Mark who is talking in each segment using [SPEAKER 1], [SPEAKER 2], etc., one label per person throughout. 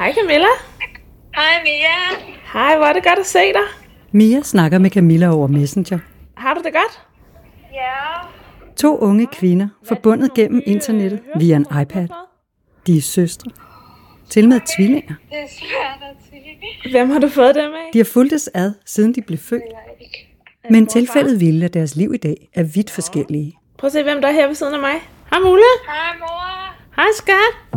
[SPEAKER 1] Hej Camilla.
[SPEAKER 2] Hej Mia.
[SPEAKER 1] Hej, hvor er det godt at se dig.
[SPEAKER 3] Mia snakker med Camilla over Messenger.
[SPEAKER 1] Har du det godt?
[SPEAKER 2] Ja.
[SPEAKER 3] To unge kvinder, forbundet gennem internettet via en iPad. De er søstre. Til med tvillinger.
[SPEAKER 2] Det er svært at sige.
[SPEAKER 1] Hvem har du fået dem af?
[SPEAKER 3] De har fulgtes ad, siden de blev født. Men tilfældet ville, at deres liv i dag er vidt forskellige.
[SPEAKER 1] Prøv at se, hvem der er her ved siden af mig. Hej Mulle.
[SPEAKER 2] Hej mor.
[SPEAKER 1] Hej skat.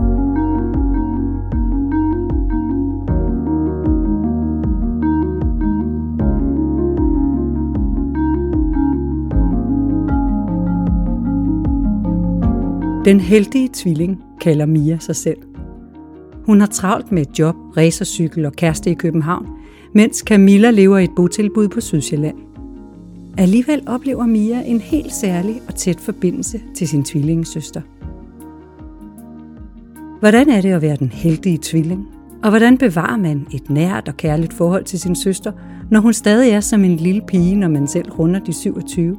[SPEAKER 3] Den heldige tvilling kalder Mia sig selv. Hun har travlt med et job, racercykel og kæreste i København, mens Camilla lever i et botilbud på Sydsjælland. Alligevel oplever Mia en helt særlig og tæt forbindelse til sin tvillingesøster. Hvordan er det at være den heldige tvilling? Og hvordan bevarer man et nært og kærligt forhold til sin søster, når hun stadig er som en lille pige, når man selv runder de 27?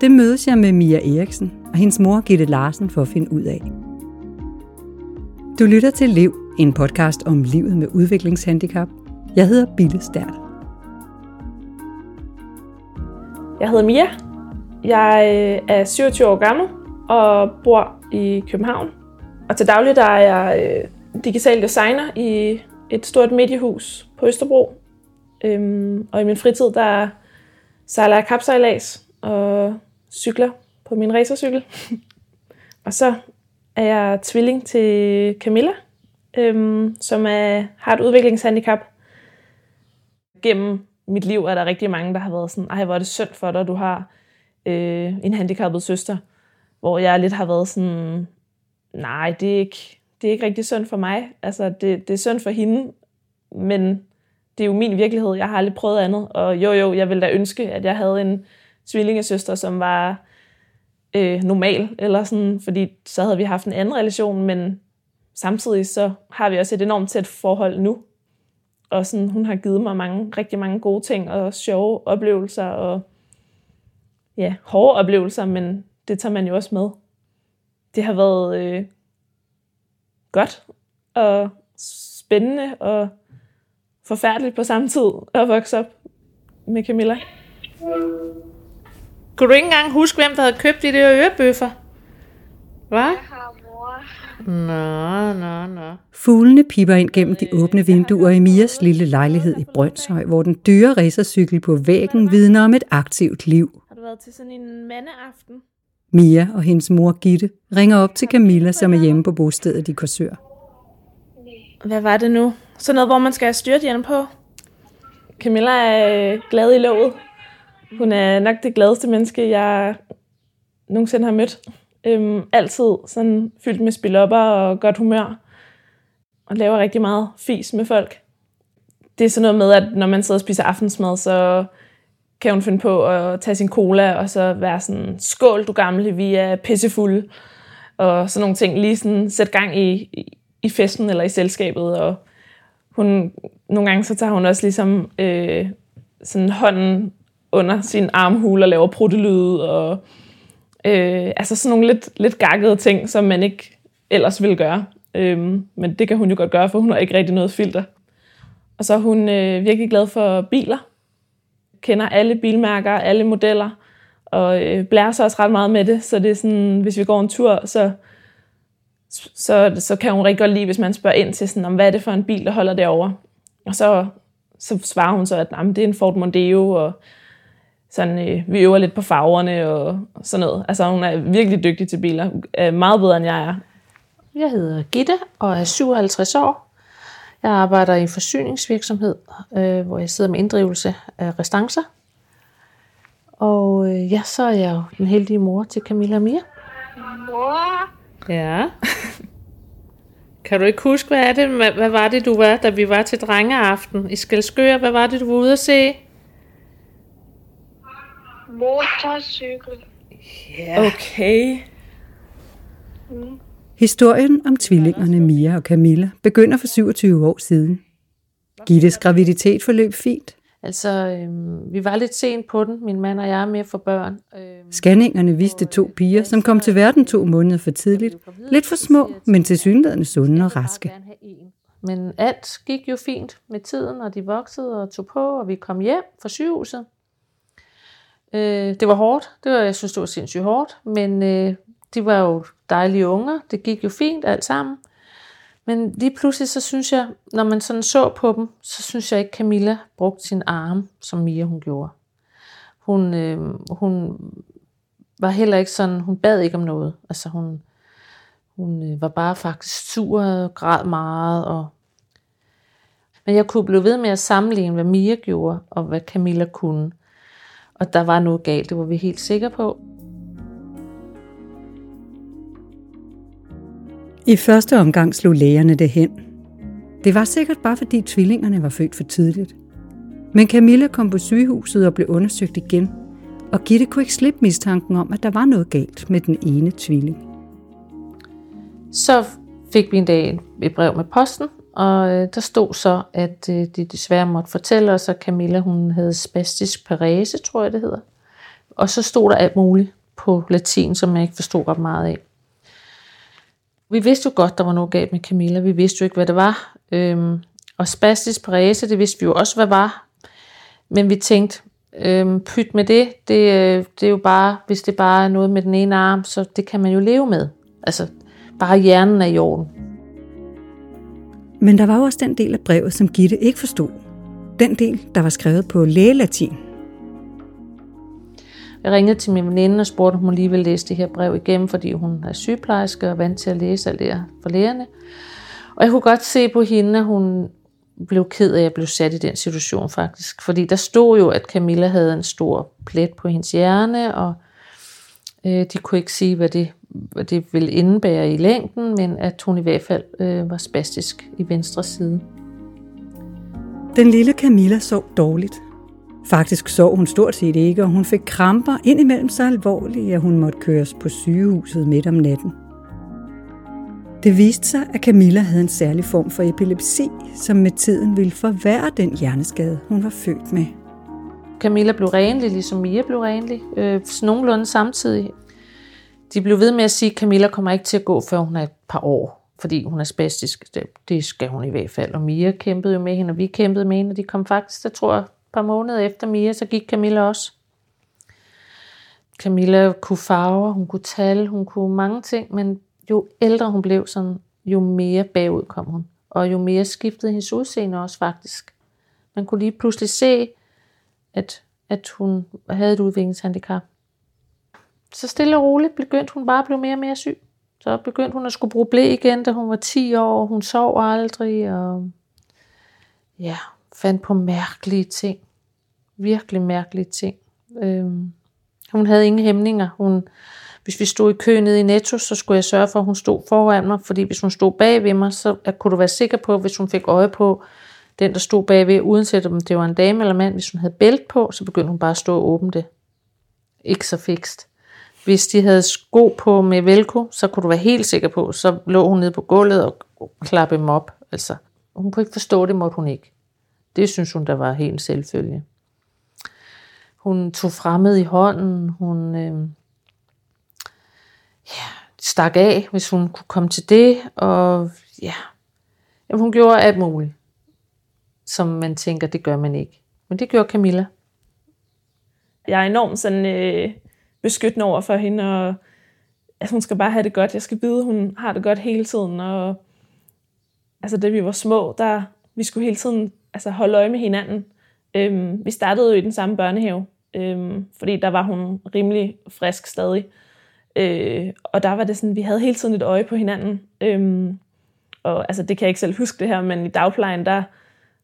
[SPEAKER 3] Det mødes jeg med Mia Eriksen og hendes mor Gitte Larsen for at finde ud af. Du lytter til Liv, en podcast om livet med udviklingshandicap. Jeg hedder Bille Stærl.
[SPEAKER 1] Jeg hedder Mia. Jeg øh, er 27 år gammel og bor i København. Og til daglig der er jeg øh, digital designer i et stort mediehus på Østerbro. Øhm, og i min fritid der sejler jeg kapsejlads og cykler på min racercykel. og så er jeg tvilling til Camilla, øhm, som er, har et udviklingshandicap. Gennem mit liv er der rigtig mange, der har været sådan, ej, hvor er det synd for dig, du har øh, en handicappet søster. Hvor jeg lidt har været sådan, nej, det er ikke, det er ikke rigtig synd for mig. Altså, det, det er synd for hende, men det er jo min virkelighed. Jeg har aldrig prøvet andet. Og jo, jo, jeg ville da ønske, at jeg havde en tvillingesøster, som var øh, normal, eller sådan, fordi så havde vi haft en anden relation, men samtidig så har vi også et enormt tæt forhold nu. Og sådan, hun har givet mig mange, rigtig mange gode ting, og sjove oplevelser, og ja, hårde oplevelser, men det tager man jo også med. Det har været øh, godt, og spændende, og forfærdeligt på samme tid at vokse op med Camilla. Kunne du ikke engang huske, hvem der havde købt de der ørebøffer? Hvad?
[SPEAKER 2] Jeg har mor.
[SPEAKER 1] Nå, nå, nå.
[SPEAKER 3] Fuglene piper ind gennem de åbne vinduer i Mias lille lejlighed i Brøndshøj, hvor den dyre racercykel på væggen vidner om et aktivt liv.
[SPEAKER 1] Har du været til sådan en mandeaften?
[SPEAKER 3] Mia og hendes mor Gitte ringer op til Camilla, som er hjemme på bostedet i Korsør.
[SPEAKER 1] Hvad var det nu? Sådan noget, hvor man skal have styrthjelm på. Camilla er øh, glad i låget. Hun er nok det gladeste menneske, jeg nogensinde har mødt. Øhm, altid sådan fyldt med spilopper og godt humør. Og laver rigtig meget fis med folk. Det er sådan noget med, at når man sidder og spiser aftensmad, så kan hun finde på at tage sin cola og så være sådan, skål du gamle, vi er pissefulde. Og sådan nogle ting. Lige sådan sætte gang i, i, i festen eller i selskabet. Og hun, nogle gange så tager hun også ligesom øh, sådan hånden under sin armhule og laver pruttelyde og øh, altså sådan nogle lidt, lidt gakkede ting, som man ikke ellers ville gøre. Øh, men det kan hun jo godt gøre, for hun har ikke rigtig noget filter. Og så er hun øh, virkelig glad for biler. Kender alle bilmærker, alle modeller, og øh, blærer sig også ret meget med det. Så det er sådan, hvis vi går en tur, så, så, så kan hun rigtig godt lide, hvis man spørger ind til, sådan, om hvad er det for en bil, der holder derovre. Og så, så svarer hun så, at det er en Ford Mondeo, og sådan, øh, vi øver lidt på farverne og, og sådan noget. Altså hun er virkelig dygtig til biler. Øh, meget bedre end jeg er.
[SPEAKER 4] Jeg hedder Gitte og er 57 år. Jeg arbejder i en forsyningsvirksomhed, øh, hvor jeg sidder med inddrivelse af restancer. Og øh, ja, så er jeg jo den heldige mor til Camilla og Mia.
[SPEAKER 2] Mor.
[SPEAKER 1] Ja. kan du ikke huske, hvad, er det, hvad, hvad var det, du var, da vi var til drengeaften i Skelskør? Hvad var det, du var ude at se?
[SPEAKER 2] Motorcykel.
[SPEAKER 1] Ja. Okay.
[SPEAKER 3] Historien om tvillingerne Mia og Camilla begynder for 27 år siden. Gittes graviditet forløb fint.
[SPEAKER 4] Altså, øh, vi var lidt sent på den, min mand og jeg, med for børn. Øh,
[SPEAKER 3] Scanningerne viste to piger, som kom til verden to måneder for tidligt. Lidt for små, men til synligheden sunde og raske.
[SPEAKER 4] Men alt gik jo fint med tiden, og de voksede og tog på, og vi kom hjem fra sygehuset. Øh, det var hårdt. Det var, jeg synes, det var sindssygt hårdt. Men øh, de var jo dejlige unger. Det gik jo fint alt sammen. Men lige pludselig, så synes jeg, når man sådan så på dem, så synes jeg ikke, Camilla brugte sin arm, som Mia hun gjorde. Hun, øh, hun var heller ikke sådan, hun bad ikke om noget. Altså hun, hun øh, var bare faktisk sur og græd meget. Og... Men jeg kunne blive ved med at sammenligne, hvad Mia gjorde, og hvad Camilla kunne. Og der var noget galt, det var vi helt sikre på.
[SPEAKER 3] I første omgang slog lægerne det hen. Det var sikkert bare fordi tvillingerne var født for tidligt. Men Camilla kom på sygehuset og blev undersøgt igen, og Gitte kunne ikke slippe mistanken om, at der var noget galt med den ene tvilling.
[SPEAKER 4] Så fik vi en dag et brev med posten, og øh, der stod så, at øh, de desværre måtte fortælle os, at Camilla hun havde spastisk parese, tror jeg det hedder. Og så stod der alt muligt på latin, som jeg ikke forstod ret meget af. Vi vidste jo godt, der var noget galt med Camilla. Vi vidste jo ikke, hvad det var. Øhm, og spastisk parese, det vidste vi jo også, hvad var. Men vi tænkte, øhm, pyt med det, det, øh, det er jo bare, hvis det bare er noget med den ene arm, så det kan man jo leve med. Altså, bare hjernen er i orden.
[SPEAKER 3] Men der var også den del af brevet, som Gitte ikke forstod. Den del, der var skrevet på lægelatin.
[SPEAKER 4] Jeg ringede til min veninde og spurgte, om hun lige ville læse det her brev igennem, fordi hun er sygeplejerske og vant til at læse alt det for lægerne. Og jeg kunne godt se på hende, at hun blev ked af, at jeg blev sat i den situation faktisk. Fordi der stod jo, at Camilla havde en stor plet på hendes hjerne, og øh, de kunne ikke sige, hvad det, hvad det ville indebære i længden, men at hun i hvert fald øh, var spastisk i venstre side.
[SPEAKER 3] Den lille Camilla sov dårligt. Faktisk sov hun stort set ikke, og hun fik kramper indimellem så alvorlige, at hun måtte køres på sygehuset midt om natten. Det viste sig, at Camilla havde en særlig form for epilepsi, som med tiden ville forværre den hjerneskade, hun var født med.
[SPEAKER 4] Camilla blev renlig, ligesom Mia blev renlig, øh, nogenlunde samtidig. De blev ved med at sige, at Camilla kommer ikke til at gå, før hun er et par år, fordi hun er spastisk. Det, det skal hun i hvert fald. Og Mia kæmpede jo med hende, og vi kæmpede med hende, og de kom faktisk, der tror jeg, et par måneder efter Mia, så gik Camilla også. Camilla kunne farve, hun kunne tale, hun kunne mange ting, men jo ældre hun blev, sådan, jo mere bagud kom hun. Og jo mere skiftede hendes udseende også faktisk. Man kunne lige pludselig se, at, at hun havde et udviklingshandicap. Så stille og roligt begyndte hun bare at blive mere og mere syg. Så begyndte hun at skulle bruge blæ igen, da hun var 10 år. Hun sov aldrig, og ja, fandt på mærkelige ting. Virkelig mærkelige ting. Øhm, hun havde ingen hæmninger. Hun, hvis vi stod i kø nede i Netto, så skulle jeg sørge for, at hun stod foran mig, fordi hvis hun stod bag ved mig, så kunne du være sikker på, at hvis hun fik øje på den, der stod bagved, uanset om det var en dame eller mand, hvis hun havde bælt på, så begyndte hun bare at stå og åbne det. Ikke så fikst. Hvis de havde sko på med velcro, så kunne du være helt sikker på, så lå hun nede på gulvet og klappede dem op. Altså, hun kunne ikke forstå det, måtte hun ikke. Det synes hun, der var helt selvfølge. Hun tog fremmed i hånden, hun øh, ja, stak af, hvis hun kunne komme til det, og ja, Jamen, hun gjorde alt muligt, som man tænker, det gør man ikke. Men det gjorde Camilla.
[SPEAKER 1] Jeg er enormt sådan, øh, beskyttende over for hende, og altså, hun skal bare have det godt. Jeg skal vide, hun har det godt hele tiden, og altså, da vi var små, der vi skulle hele tiden altså, holde øje med hinanden. Øhm, vi startede jo i den samme børnehave, øhm, fordi der var hun rimelig frisk stadig. Øh, og der var det sådan, vi havde hele tiden et øje på hinanden. Øhm, og altså, det kan jeg ikke selv huske det her, men i dagplejen, der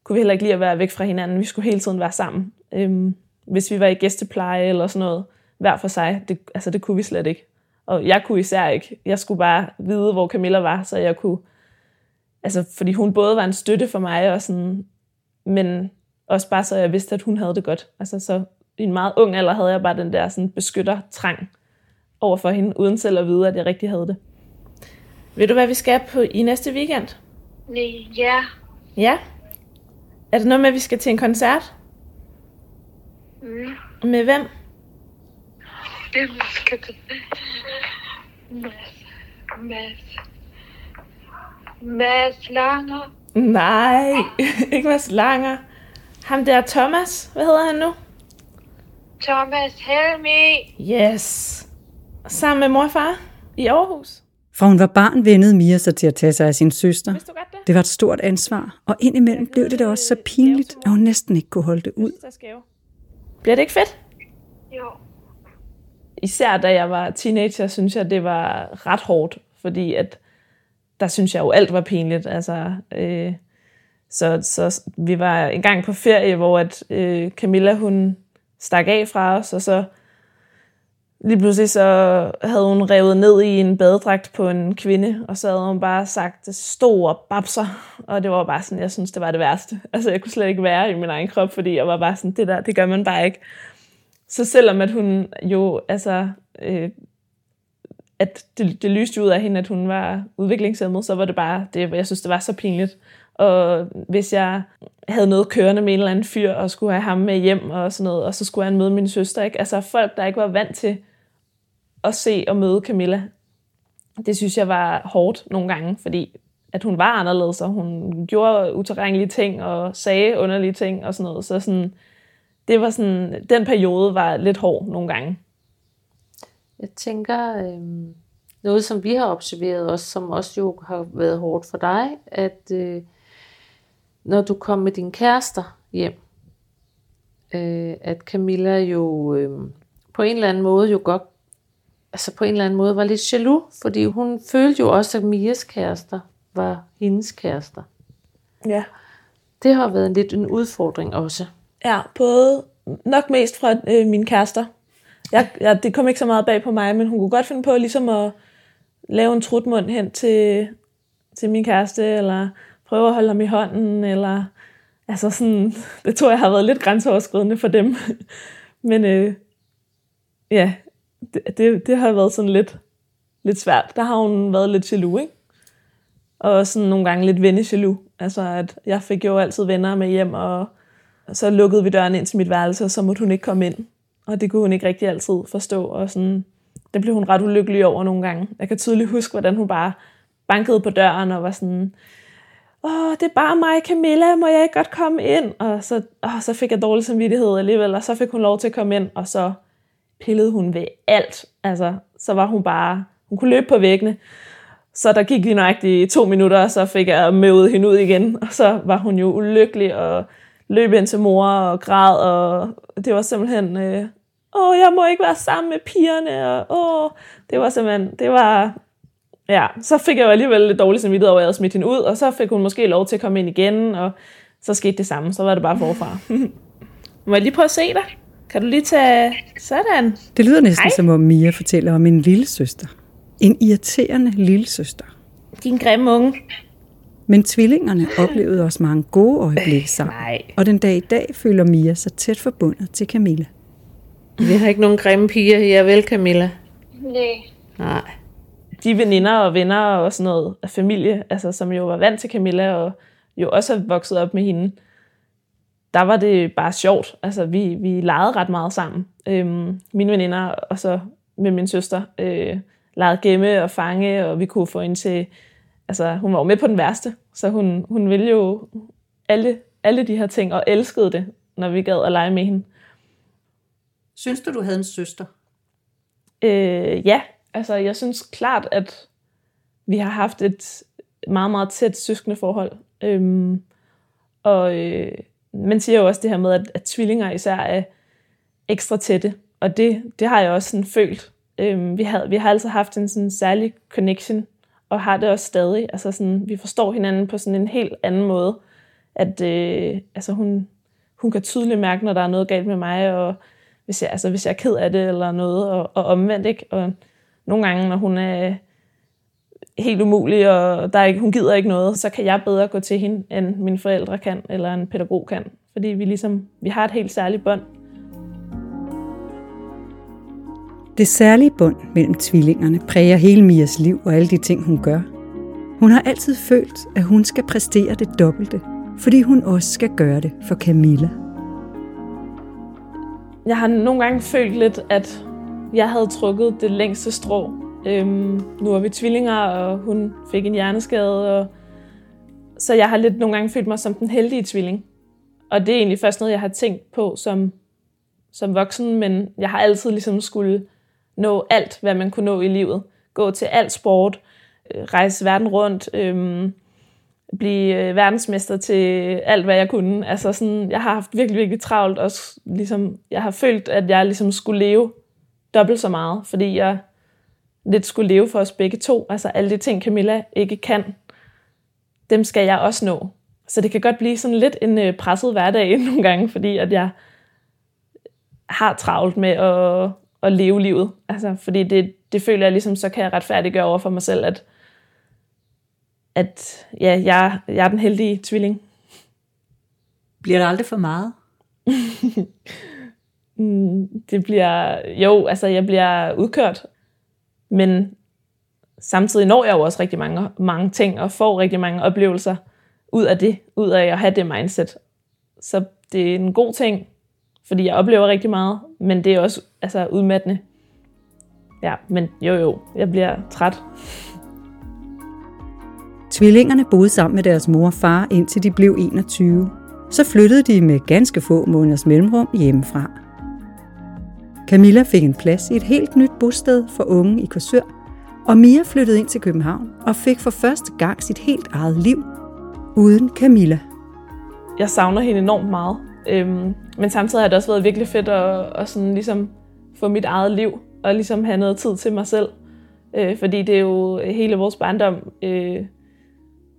[SPEAKER 1] kunne vi heller ikke lide at være væk fra hinanden. Vi skulle hele tiden være sammen. Øhm, hvis vi var i gæstepleje eller sådan noget, hver for sig, det, altså det kunne vi slet ikke. Og jeg kunne især ikke. Jeg skulle bare vide, hvor Camilla var, så jeg kunne... Altså, fordi hun både var en støtte for mig, og sådan, men også bare så jeg vidste, at hun havde det godt. Altså, så i en meget ung alder havde jeg bare den der sådan, beskytter-trang over for hende, uden selv at vide, at jeg rigtig havde det. Ved du, hvad vi skal på i næste weekend?
[SPEAKER 2] Nej, ja.
[SPEAKER 1] Ja? Er det noget med, at vi skal til en koncert?
[SPEAKER 2] Mm.
[SPEAKER 1] Med hvem?
[SPEAKER 2] Det skal du. Mads. Mads. Mads Langer.
[SPEAKER 1] Nej, ikke Mads Langer. Ham der Thomas, hvad hedder han nu?
[SPEAKER 2] Thomas Helmi.
[SPEAKER 1] Yes. Sammen med mor og far i Aarhus.
[SPEAKER 3] Fra hun var barn vendede Mia sig til at tage sig af sin søster.
[SPEAKER 1] Vidste du godt det?
[SPEAKER 3] Var et stort ansvar, og indimellem blev det da også så pinligt, at hun næsten ikke kunne holde det ud.
[SPEAKER 1] Det er skæve. Bliver det ikke fedt?
[SPEAKER 2] Jo.
[SPEAKER 1] Især da jeg var teenager, synes jeg, det var ret hårdt, fordi at der synes jeg jo, alt var pinligt. Altså, øh, så, så vi var en gang på ferie, hvor at, øh, Camilla hun stak af fra os, og så lige pludselig så havde hun revet ned i en badedragt på en kvinde, og så havde hun bare sagt store babser, og det var bare sådan, jeg synes, det var det værste. Altså, jeg kunne slet ikke være i min egen krop, fordi jeg var bare sådan, det der, det gør man bare ikke. Så selvom at hun jo, altså, øh, at det, det lyste ud af hende, at hun var udviklingshemmet, så var det bare, det, jeg synes, det var så pinligt. Og hvis jeg havde noget kørende med en eller anden fyr, og skulle have ham med hjem og sådan noget, og så skulle han møde min søster, ikke? Altså folk, der ikke var vant til at se og møde Camilla, det synes jeg var hårdt nogle gange, fordi at hun var anderledes, og hun gjorde uterrengelige ting, og sagde underlige ting og sådan noget. Så sådan, det var sådan, den periode var lidt hård nogle gange.
[SPEAKER 4] Jeg tænker, øh, noget som vi har observeret også, som også jo har været hårdt for dig, at øh, når du kom med dine kærester hjem, øh, at Camilla jo øh, på en eller anden måde jo godt, altså på en eller anden måde var lidt jaloux, fordi hun følte jo også, at Mias kærester var hendes kærester.
[SPEAKER 1] Ja.
[SPEAKER 4] Det har været lidt en udfordring også.
[SPEAKER 1] Ja, både nok mest fra øh, mine kærester. Jeg, jeg, det kom ikke så meget bag på mig, men hun kunne godt finde på ligesom at lave en trutmund hen til, til min kæreste, eller prøve at holde ham i hånden, eller altså sådan, det tror jeg har været lidt grænseoverskridende for dem. men øh, ja, det, det, det har været sådan lidt, lidt svært. Der har hun været lidt jaloux, ikke? Og sådan nogle gange lidt vennejaloux. Altså, at jeg fik jo altid venner med hjem, og så lukkede vi døren ind til mit værelse, og så måtte hun ikke komme ind. Og det kunne hun ikke rigtig altid forstå, og sådan, det blev hun ret ulykkelig over nogle gange. Jeg kan tydeligt huske, hvordan hun bare bankede på døren og var sådan, åh, det er bare mig, Camilla, må jeg ikke godt komme ind? Og så, åh, så fik jeg dårlig samvittighed alligevel, og så fik hun lov til at komme ind, og så pillede hun ved alt. Altså, så var hun bare, hun kunne løbe på væggene. Så der gik lige nøjagtigt to minutter, og så fik jeg møvet hende ud igen, og så var hun jo ulykkelig, og løb ind til mor og græd, og det var simpelthen, øh, åh, jeg må ikke være sammen med pigerne, og åh, det var simpelthen, det var, ja, så fik jeg jo alligevel lidt dårligt samvittighed over, at jeg havde smidt hende ud, og så fik hun måske lov til at komme ind igen, og så skete det samme, så var det bare forfra. må jeg lige prøve at se dig? Kan du lige tage sådan?
[SPEAKER 3] Det lyder næsten
[SPEAKER 1] Hej.
[SPEAKER 3] som om Mia fortæller om en lille søster. En irriterende lille søster.
[SPEAKER 1] Din grimme unge.
[SPEAKER 3] Men tvillingerne oplevede også mange gode øjeblikke sammen.
[SPEAKER 1] Nej.
[SPEAKER 3] Og den dag i dag føler Mia sig tæt forbundet til Camilla.
[SPEAKER 4] Vi har ikke nogen grimme piger her, vel Camilla?
[SPEAKER 2] Nej.
[SPEAKER 4] Nej.
[SPEAKER 1] de veninder og venner og sådan noget af familie, altså, som jo var vant til Camilla og jo også har vokset op med hende, der var det bare sjovt. Altså, vi, vi legede ret meget sammen. Øhm, mine veninder og så med min søster øh, legede gemme og fange, og vi kunne få hende til... Altså, hun var jo med på den værste, så hun, hun ville jo alle, alle de her ting, og elskede det, når vi gad at lege med hende.
[SPEAKER 3] Synes du, du havde en søster?
[SPEAKER 1] Øh, ja, altså jeg synes klart, at vi har haft et meget, meget tæt søskende forhold. Øhm, og øh, man siger jo også det her med, at, at tvillinger især er ekstra tætte. Og det, det har jeg også sådan følt. Øhm, vi, havde, vi har altså haft en sådan særlig connection, og har det også stadig. Altså sådan, vi forstår hinanden på sådan en helt anden måde. At øh, altså hun, hun kan tydeligt mærke, når der er noget galt med mig, og hvis jeg, altså, hvis jeg er ked af det eller noget, og, og omvendt, ikke? Og nogle gange, når hun er helt umulig, og der er ikke, hun gider ikke noget, så kan jeg bedre gå til hende, end mine forældre kan, eller en pædagog kan. Fordi vi ligesom, vi har et helt særligt bånd.
[SPEAKER 3] Det særlige bånd mellem tvillingerne præger hele Mias liv og alle de ting, hun gør. Hun har altid følt, at hun skal præstere det dobbelte, fordi hun også skal gøre det for Camilla.
[SPEAKER 1] Jeg har nogle gange følt lidt, at jeg havde trukket det længste strå. Øhm, nu er vi tvillinger, og hun fik en hjerneskade, og så jeg har lidt nogle gange følt mig som den heldige tvilling. Og det er egentlig først noget, jeg har tænkt på som, som voksen, men jeg har altid ligesom skulle nå alt, hvad man kunne nå i livet. Gå til alt sport, øh, rejse verden rundt, øhm, blive øh, verdensmester til alt, hvad jeg kunne. Altså sådan, jeg har haft virkelig, virkelig travlt, og ligesom, jeg har følt, at jeg ligesom skulle leve dobbelt så meget, fordi jeg lidt skulle leve for os begge to. Altså alle de ting, Camilla ikke kan, dem skal jeg også nå. Så det kan godt blive sådan lidt en øh, presset hverdag nogle gange, fordi at jeg har travlt med at, at leve livet. Altså, fordi det, det føler jeg ligesom, så kan jeg retfærdiggøre over for mig selv, at, at ja, jeg, jeg er den heldige tvilling.
[SPEAKER 5] Bliver der aldrig for meget?
[SPEAKER 1] Mm, det bliver, jo, altså jeg bliver udkørt, men samtidig når jeg jo også rigtig mange, mange ting og får rigtig mange oplevelser ud af det, ud af at have det mindset. Så det er en god ting, fordi jeg oplever rigtig meget, men det er også altså, udmattende. Ja, men jo jo, jeg bliver træt.
[SPEAKER 3] Tvillingerne boede sammen med deres mor og far indtil de blev 21. Så flyttede de med ganske få måneders mellemrum hjemmefra. Camilla fik en plads i et helt nyt bosted for unge i Korsør, og Mia flyttede ind til København og fik for første gang sit helt eget liv uden Camilla.
[SPEAKER 1] Jeg savner hende enormt meget, øhm, men samtidig har det også været virkelig fedt at, at sådan ligesom få mit eget liv og ligesom have noget tid til mig selv. Øh, fordi det er jo hele vores barndom. Øh,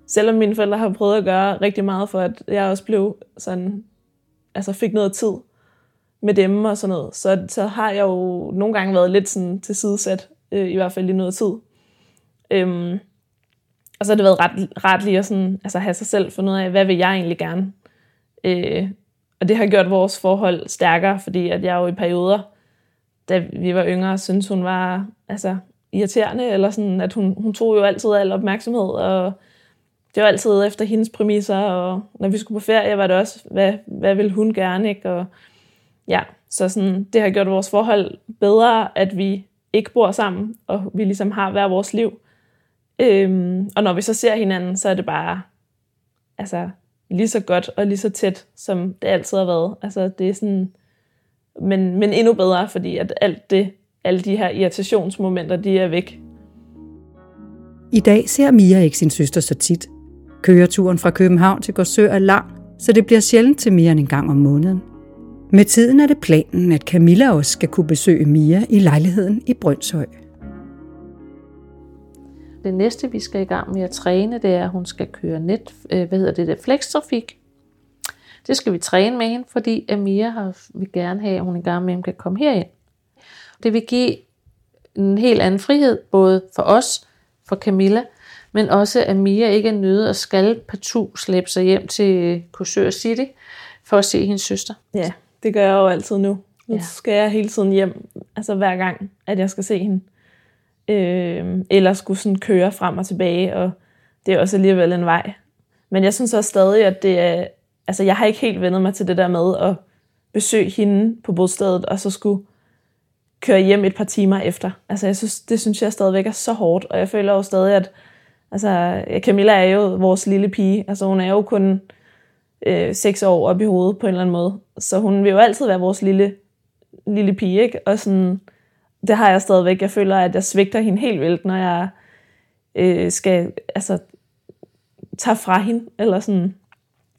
[SPEAKER 1] selvom mine forældre har prøvet at gøre rigtig meget for, at jeg også blev sådan, altså fik noget tid med dem og sådan noget, så, så har jeg jo nogle gange været lidt sådan tilsidesat, øh, i hvert fald i noget tid. Øhm, og så har det været ret, ret lige at sådan, altså have sig selv fundet ud af, hvad vil jeg egentlig gerne? Øh, og det har gjort vores forhold stærkere, fordi at jeg jo i perioder, da vi var yngre, synes hun var altså, irriterende, eller sådan, at hun, hun tog jo altid al opmærksomhed, og det var altid efter hendes præmisser, og når vi skulle på ferie, var det også, hvad, hvad vil hun gerne, ikke? Og ja, så sådan, det har gjort vores forhold bedre, at vi ikke bor sammen, og vi ligesom har hver vores liv. Øhm, og når vi så ser hinanden, så er det bare altså, lige så godt og lige så tæt, som det altid har været. Altså, det er sådan, men, men endnu bedre, fordi at alt det, alle de her irritationsmomenter, de er væk.
[SPEAKER 3] I dag ser Mia ikke sin søster så tit. Køreturen fra København til Gårdsø er lang, så det bliver sjældent til mere end en gang om måneden. Med tiden er det planen, at Camilla også skal kunne besøge Mia i lejligheden i Brøndshøj.
[SPEAKER 4] Det næste, vi skal i gang med at træne, det er, at hun skal køre net, øh, hvad hedder det der, flextrafik. Det skal vi træne med hende, fordi Amia har, vil gerne have, at hun en gang med kan komme herind. Det vil give en helt anden frihed, både for os, for Camilla, men også at Mia ikke er nødt og skal partout slæbe sig hjem til Korsør City for at se hendes søster.
[SPEAKER 1] Ja, det gør jeg jo altid nu. Nu ja. skal jeg hele tiden hjem, altså hver gang, at jeg skal se hende. Øh, eller skulle sådan køre frem og tilbage, og det er også alligevel en vej. Men jeg synes også stadig, at det er, altså jeg har ikke helt vendet mig til det der med at besøge hende på bostedet, og så skulle køre hjem et par timer efter. Altså jeg synes, det synes jeg stadigvæk er så hårdt, og jeg føler jo stadig, at altså, Camilla er jo vores lille pige. Altså hun er jo kun øh, seks år op i hovedet på en eller anden måde. Så hun vil jo altid være vores lille, lille pige, ikke? Og sådan, det har jeg stadigvæk. Jeg føler, at jeg svigter hende helt vildt, når jeg øh, skal altså, tage fra hende. Eller sådan.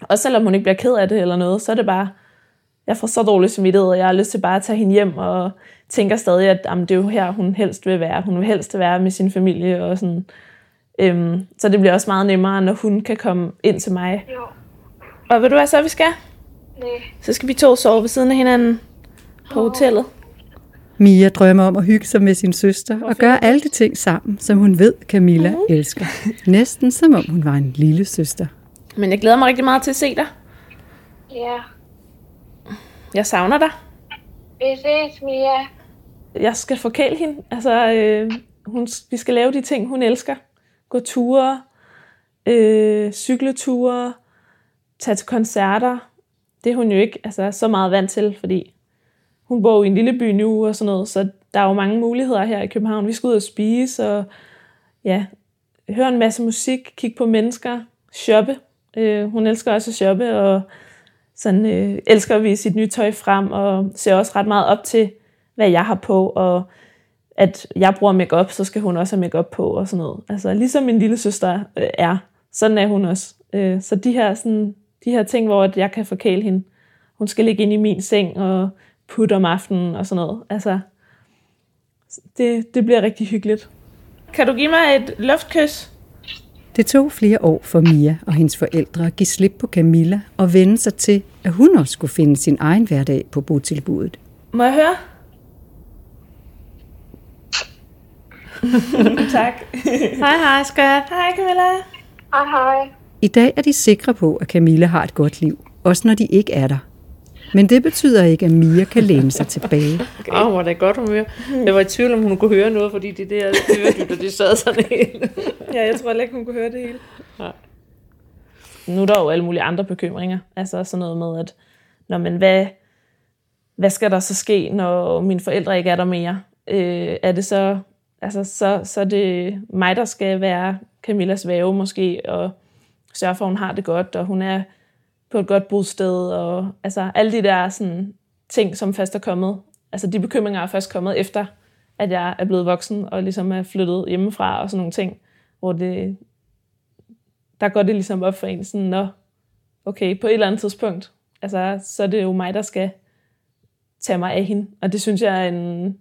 [SPEAKER 1] Og selvom hun ikke bliver ked af det eller noget, så er det bare, jeg får så dårlig samvittighed, og jeg har lyst til bare at tage hende hjem, og tænker stadig, at jamen, det er jo her, hun helst vil være. Hun vil helst være med sin familie, og sådan. Øhm, så det bliver også meget nemmere, når hun kan komme ind til mig.
[SPEAKER 2] Jo.
[SPEAKER 1] Og ved du hvad så vi skal?
[SPEAKER 2] Nej.
[SPEAKER 1] Så skal vi to sove ved siden af hinanden på hotellet.
[SPEAKER 3] Mia drømmer om at hygge sig med sin søster og gøre alle de ting sammen, som hun ved Camilla mm. elsker. Næsten som om hun var en lille søster.
[SPEAKER 1] Men jeg glæder mig rigtig meget til at se dig.
[SPEAKER 2] Ja.
[SPEAKER 1] Jeg savner dig.
[SPEAKER 2] Vi ses, Mia.
[SPEAKER 1] Jeg skal forkæle hende. Altså, øh, hun, vi skal lave de ting, hun elsker. Gå ture, øh, cykleture, tage til koncerter. Det er hun jo ikke altså, så meget vant til, fordi hun bor i en lille by nu og sådan noget, så der er jo mange muligheder her i København. Vi skal ud og spise og ja, høre en masse musik, kigge på mennesker, shoppe. Øh, hun elsker også at shoppe, og sådan, øh, elsker at vise sit nye tøj frem, og ser også ret meget op til, hvad jeg har på, og at jeg bruger makeup, så skal hun også have makeup på, og sådan noget. Altså, ligesom min lille søster øh, er, sådan er hun også. Øh, så de her, sådan, de her ting, hvor at jeg kan forkæle hende, hun skal ligge ind i min seng og putte om aftenen og sådan noget. Altså, det, det bliver rigtig hyggeligt. Kan du give mig et luftkys?
[SPEAKER 3] Det tog flere år for Mia og hendes forældre at give slip på Camilla og vende sig til, at hun også skulle finde sin egen hverdag på botilbuddet.
[SPEAKER 1] Må jeg høre? tak.
[SPEAKER 4] Hej, hej, skat.
[SPEAKER 1] Hej Camilla.
[SPEAKER 2] Hej, hej.
[SPEAKER 3] I dag er de sikre på, at Camilla har et godt liv, også når de ikke er der. Men det betyder ikke, at Mia kan læne sig tilbage.
[SPEAKER 4] Okay. Oh, var det godt humør. Jeg var i tvivl, om hun kunne høre noget, fordi de der øredytter, de sad sådan helt.
[SPEAKER 1] Ja, jeg tror heller ikke, hun kunne høre det hele. Nej. Nu er der jo alle mulige andre bekymringer. Altså sådan noget med, at når man, hvad, hvad skal der så ske, når mine forældre ikke er der mere? Øh, er det så, altså, så, så er det mig, der skal være Camillas væve måske, og sørge for, at hun har det godt, og hun er på et godt bosted, og altså alle de der sådan, ting, som først er kommet. Altså de bekymringer er først kommet efter, at jeg er blevet voksen, og ligesom er flyttet hjemmefra og sådan nogle ting, hvor det, der går det ligesom op for en, sådan, nå, okay, på et eller andet tidspunkt, altså, så er det jo mig, der skal tage mig af hende. Og det synes jeg er en,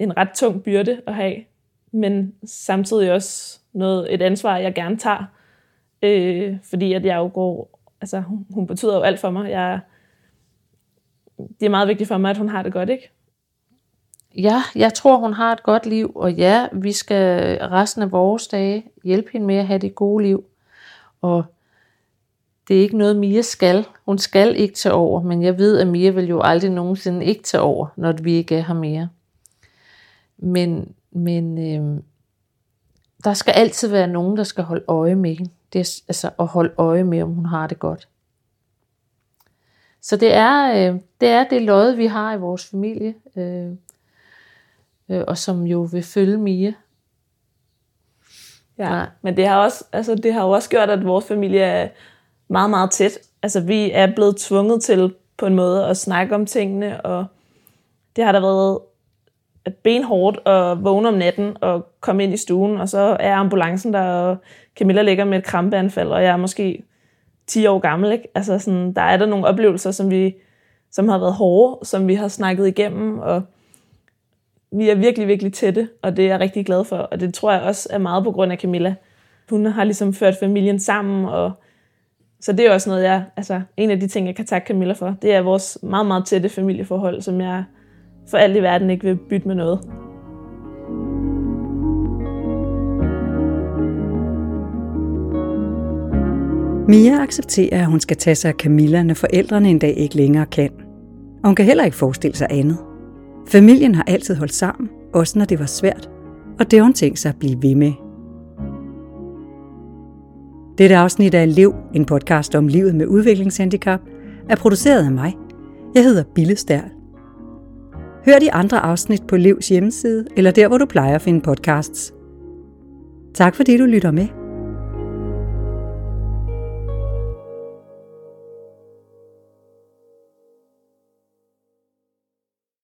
[SPEAKER 1] en ret tung byrde at have, men samtidig også noget, et ansvar, jeg gerne tager, øh, fordi at jeg jo går altså, hun, hun betyder jo alt for mig. Jeg, det er meget vigtigt for mig, at hun har det godt, ikke?
[SPEAKER 4] Ja, jeg tror, hun har et godt liv, og ja, vi skal resten af vores dage hjælpe hende med at have det gode liv. Og det er ikke noget, Mia skal. Hun skal ikke tage over, men jeg ved, at Mia vil jo aldrig nogensinde ikke tage over, når vi ikke er her mere. Men, men øh, der skal altid være nogen, der skal holde øje med hende det er altså at holde øje med, om hun har det godt. Så det er øh, det, er det lod, vi har i vores familie, øh, øh, og som jo vil følge Mia.
[SPEAKER 1] Ja, Nej. men det har, også, altså, det har jo også gjort, at vores familie er meget, meget tæt. Altså, vi er blevet tvunget til på en måde at snakke om tingene, og det har der været benhårdt og vågne om natten og komme ind i stuen, og så er ambulancen der, og Camilla ligger med et krampeanfald, og jeg er måske 10 år gammel. Ikke? Altså sådan, der er der nogle oplevelser, som, vi, som har været hårde, som vi har snakket igennem, og vi er virkelig, virkelig tætte, og det er jeg rigtig glad for. Og det tror jeg også er meget på grund af Camilla. Hun har ligesom ført familien sammen, og så det er også noget, jeg, altså en af de ting, jeg kan takke Camilla for, det er vores meget, meget tætte familieforhold, som jeg for alt i verden ikke vil bytte med noget.
[SPEAKER 3] Mia accepterer, at hun skal tage sig af Camilla, når forældrene en dag ikke længere kan. Og hun kan heller ikke forestille sig andet. Familien har altid holdt sammen, også når det var svært, og det har hun tænkt sig at blive ved med. Dette afsnit af Lev, en podcast om livet med udviklingshandicap, er produceret af mig. Jeg hedder Bille Stærl. Hør de andre afsnit på Levs hjemmeside, eller der, hvor du plejer at finde podcasts. Tak fordi du lytter med.